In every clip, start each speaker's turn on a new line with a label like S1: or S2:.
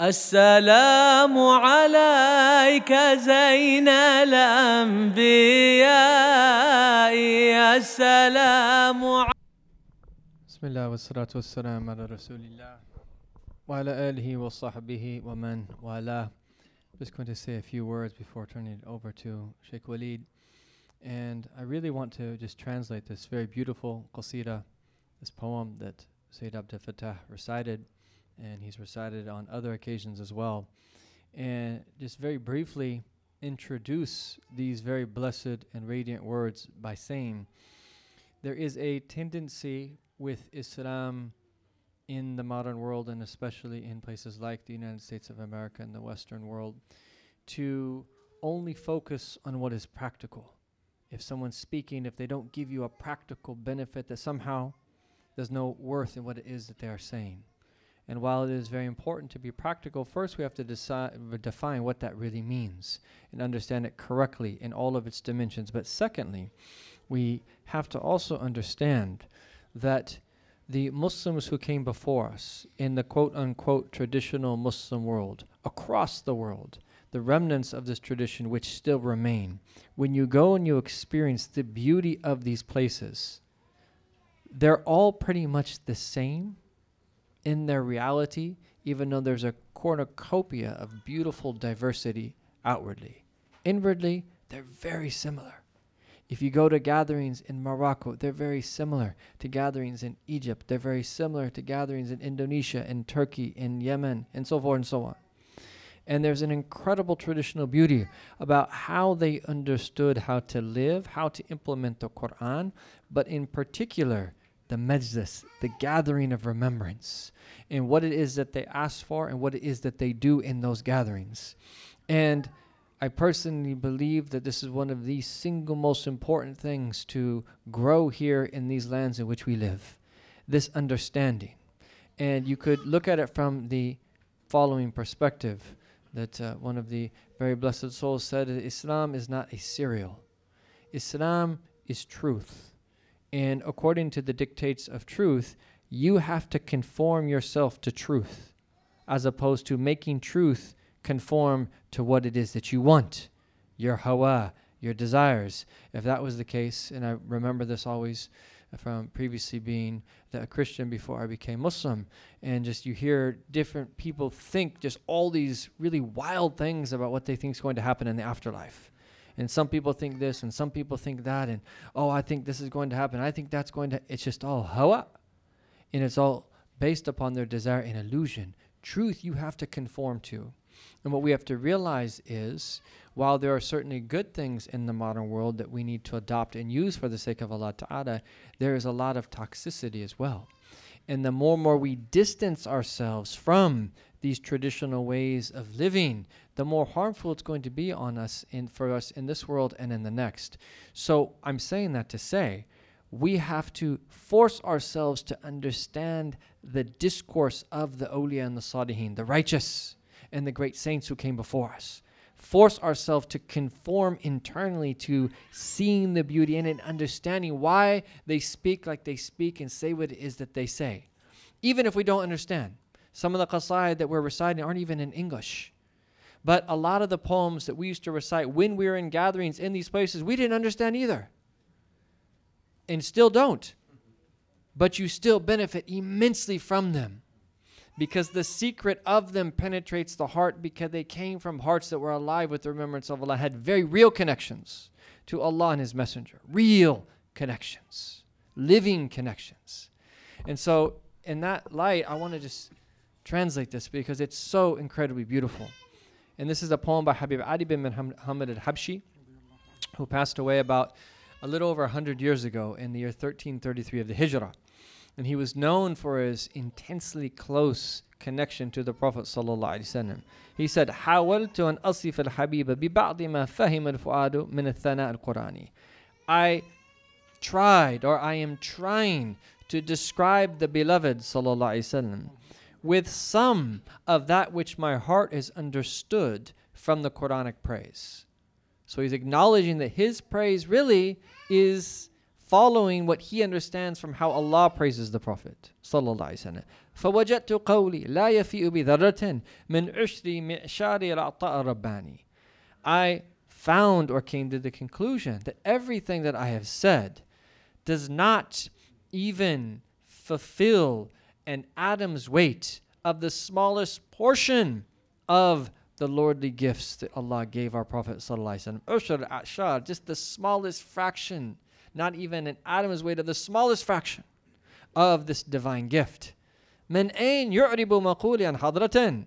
S1: السلام عليك زين الأنبياء السلام ع-
S2: بسم الله والصلاة والسلام على رسول الله وعلى آله وصحبه ومن والاه Just going to say a few words before turning it over to Sheikh Walid. And I really want to just translate this very beautiful qasida, this poem that Sayyid Abdel Fattah recited, and he's recited on other occasions as well. And just very briefly introduce these very blessed and radiant words by saying there is a tendency with Islam in the modern world and especially in places like the United States of America and the Western world to only focus on what is practical. If someone's speaking, if they don't give you a practical benefit, that somehow there's no worth in what it is that they are saying. And while it is very important to be practical, first we have to decide, define what that really means and understand it correctly in all of its dimensions. But secondly, we have to also understand that the Muslims who came before us in the quote unquote traditional Muslim world, across the world, the remnants of this tradition which still remain, when you go and you experience the beauty of these places, they're all pretty much the same in their reality, even though there's a cornucopia of beautiful diversity outwardly. Inwardly, they're very similar. If you go to gatherings in Morocco, they're very similar to gatherings in Egypt. They're very similar to gatherings in Indonesia, in Turkey, in Yemen, and so forth and so on. And there's an incredible traditional beauty about how they understood how to live, how to implement the Quran, but in particular, the majlis, the gathering of remembrance, and what it is that they ask for and what it is that they do in those gatherings. And I personally believe that this is one of the single most important things to grow here in these lands in which we live this understanding. And you could look at it from the following perspective that uh, one of the very blessed souls said Islam is not a cereal, Islam is truth. And according to the dictates of truth, you have to conform yourself to truth as opposed to making truth conform to what it is that you want, your hawa, your desires. If that was the case, and I remember this always from previously being a Christian before I became Muslim, and just you hear different people think just all these really wild things about what they think is going to happen in the afterlife. And some people think this, and some people think that, and oh, I think this is going to happen. I think that's going to. It's just all hawa, and it's all based upon their desire and illusion. Truth you have to conform to. And what we have to realize is while there are certainly good things in the modern world that we need to adopt and use for the sake of Allah Ta'ala, there is a lot of toxicity as well. And the more and more we distance ourselves from these traditional ways of living, the more harmful it's going to be on us in for us in this world and in the next. So I'm saying that to say we have to force ourselves to understand the discourse of the awliya and the salihin, the righteous and the great saints who came before us. Force ourselves to conform internally to seeing the beauty in it and understanding why they speak like they speak and say what it is that they say. Even if we don't understand. Some of the qasaid that we're reciting aren't even in English. But a lot of the poems that we used to recite when we were in gatherings in these places, we didn't understand either. And still don't. But you still benefit immensely from them because the secret of them penetrates the heart because they came from hearts that were alive with the remembrance of Allah, had very real connections to Allah and His Messenger, real connections, living connections. And so, in that light, I want to just translate this because it's so incredibly beautiful. And this is a poem by Habib Ali bin Muhammad al Habshi, who passed away about a little over 100 years ago in the year 1333 of the Hijrah. And he was known for his intensely close connection to the Prophet ﷺ. He said, I tried or I am trying to describe the beloved sallallahu alaihi wasallam with some of that which my heart has understood from the Quranic praise. So he's acknowledging that his praise really is following what he understands from how Allah praises the Prophet sallallahu alaihi wasallam. فوجدت قولي لا يفيء بذرة من عشر معشار العطاء الرباني. I found or came to the conclusion that everything that I have said does not even fulfill an atom's weight of the smallest portion of the lordly gifts that Allah gave our Prophet ﷺ. Ushur ashar, just the smallest fraction, not even an atom's weight of the smallest fraction of this divine gift. من أين يعرب مقولي عن حضرة?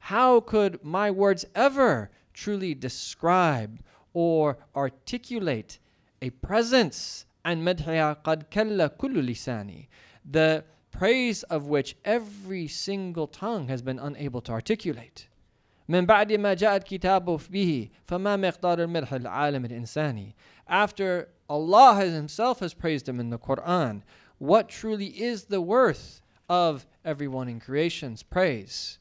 S2: How could my words ever truly describe or articulate a presence and مدحها قد كل كل لساني the praise of which every single tongue has been unable to articulate من بعد ما جاء الكتاب به فما مقدار المدح العالم الإنساني after Allah has himself has praised him in the Quran what truly is the worth of everyone in creation's praise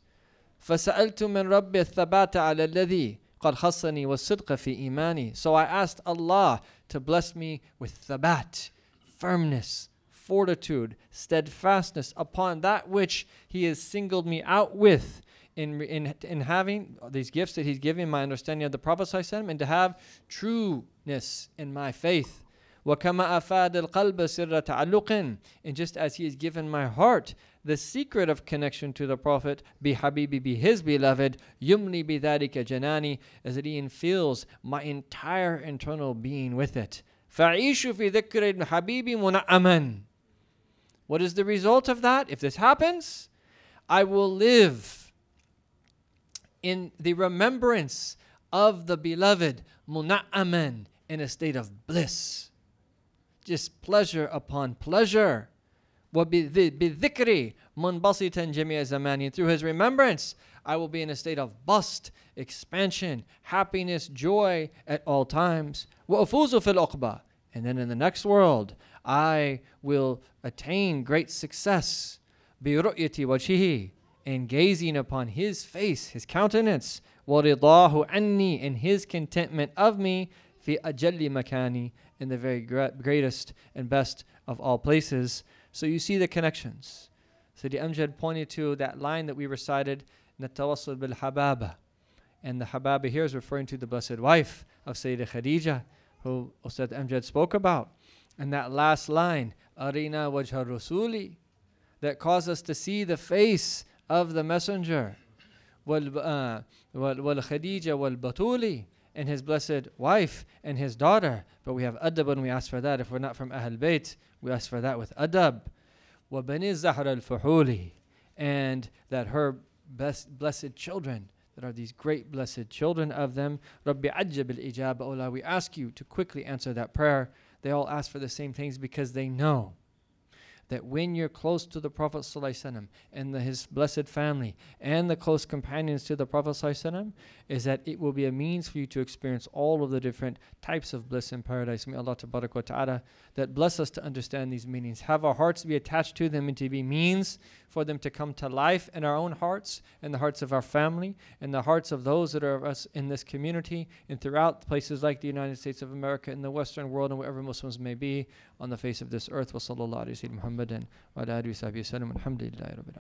S2: فسألت من رب الثبات على الذي قد خصني والصدق في إيماني So I asked Allah to bless me with thabat, firmness, fortitude, steadfastness upon that which He has singled me out with in, in, in having these gifts that He's given my understanding of the Prophet ﷺ, and to have trueness in my faith. وكما أفاد القلب سر تعلق and just as he has given my heart the secret of connection to the Prophet be Habibi be his beloved yumni bidhalika janani as it infills my entire internal being with it فعيش في ذكر الحبيب منعما What is the result of that? If this happens, I will live in the remembrance of the beloved muna'aman in a state of bliss just pleasure upon pleasure. وَبِذِكْرِ مُنْبَسِطًا جَمِيعَ زَمَانٍ Through his remembrance, I will be in a state of bust, expansion, happiness, joy at all times. وَأَفُوزُ فِي الْأُقْبَى And then in the next world, I will attain great success. بِرُؤْيَةِ وَجْهِهِ In gazing upon his face, his countenance. وَرِضَاهُ عَنِّي In his contentment of me. في أجل مكاني in the very greatest and best of all places. So you see the connections. So the Amjad pointed to that line that we recited, Natawassul bil Hababa. And the Hababa here is referring to the blessed wife of Sayyidah Khadija, who Ustad Amjad spoke about. And that last line, Arina wajha rasuli, that caused us to see the face of the messenger. Wal uh, Khadija wal Batuli and his blessed wife and his daughter. But we have adab and we ask for that. If we're not from Ahl Bayt, we ask for that with adab. وَبَنِي الزَّهْرَ الْفُحُولِ And that her best blessed children, that are these great blessed children of them. Rabbi ajab al-ijab, Allah, we ask you to quickly answer that prayer. They all ask for the same things because they know that when you're close to the Prophet ﷺ and the, his blessed family and the close companions to the Prophet ﷺ, is that it will be a means for you to experience all of the different types of bliss in paradise. May Allah ta'ala that bless us to understand these meanings. Have our hearts be attached to them and to be means for them to come to life in our own hearts, in the hearts of our family, in the hearts of those that are of us in this community, and throughout places like the United States of America, in the Western world, and wherever Muslims may be on the face of this earth. Wa sallallahu alayhi wa sallam. محمدا وعلى آله وصحبه وسلم الحمد لله رب العالمين.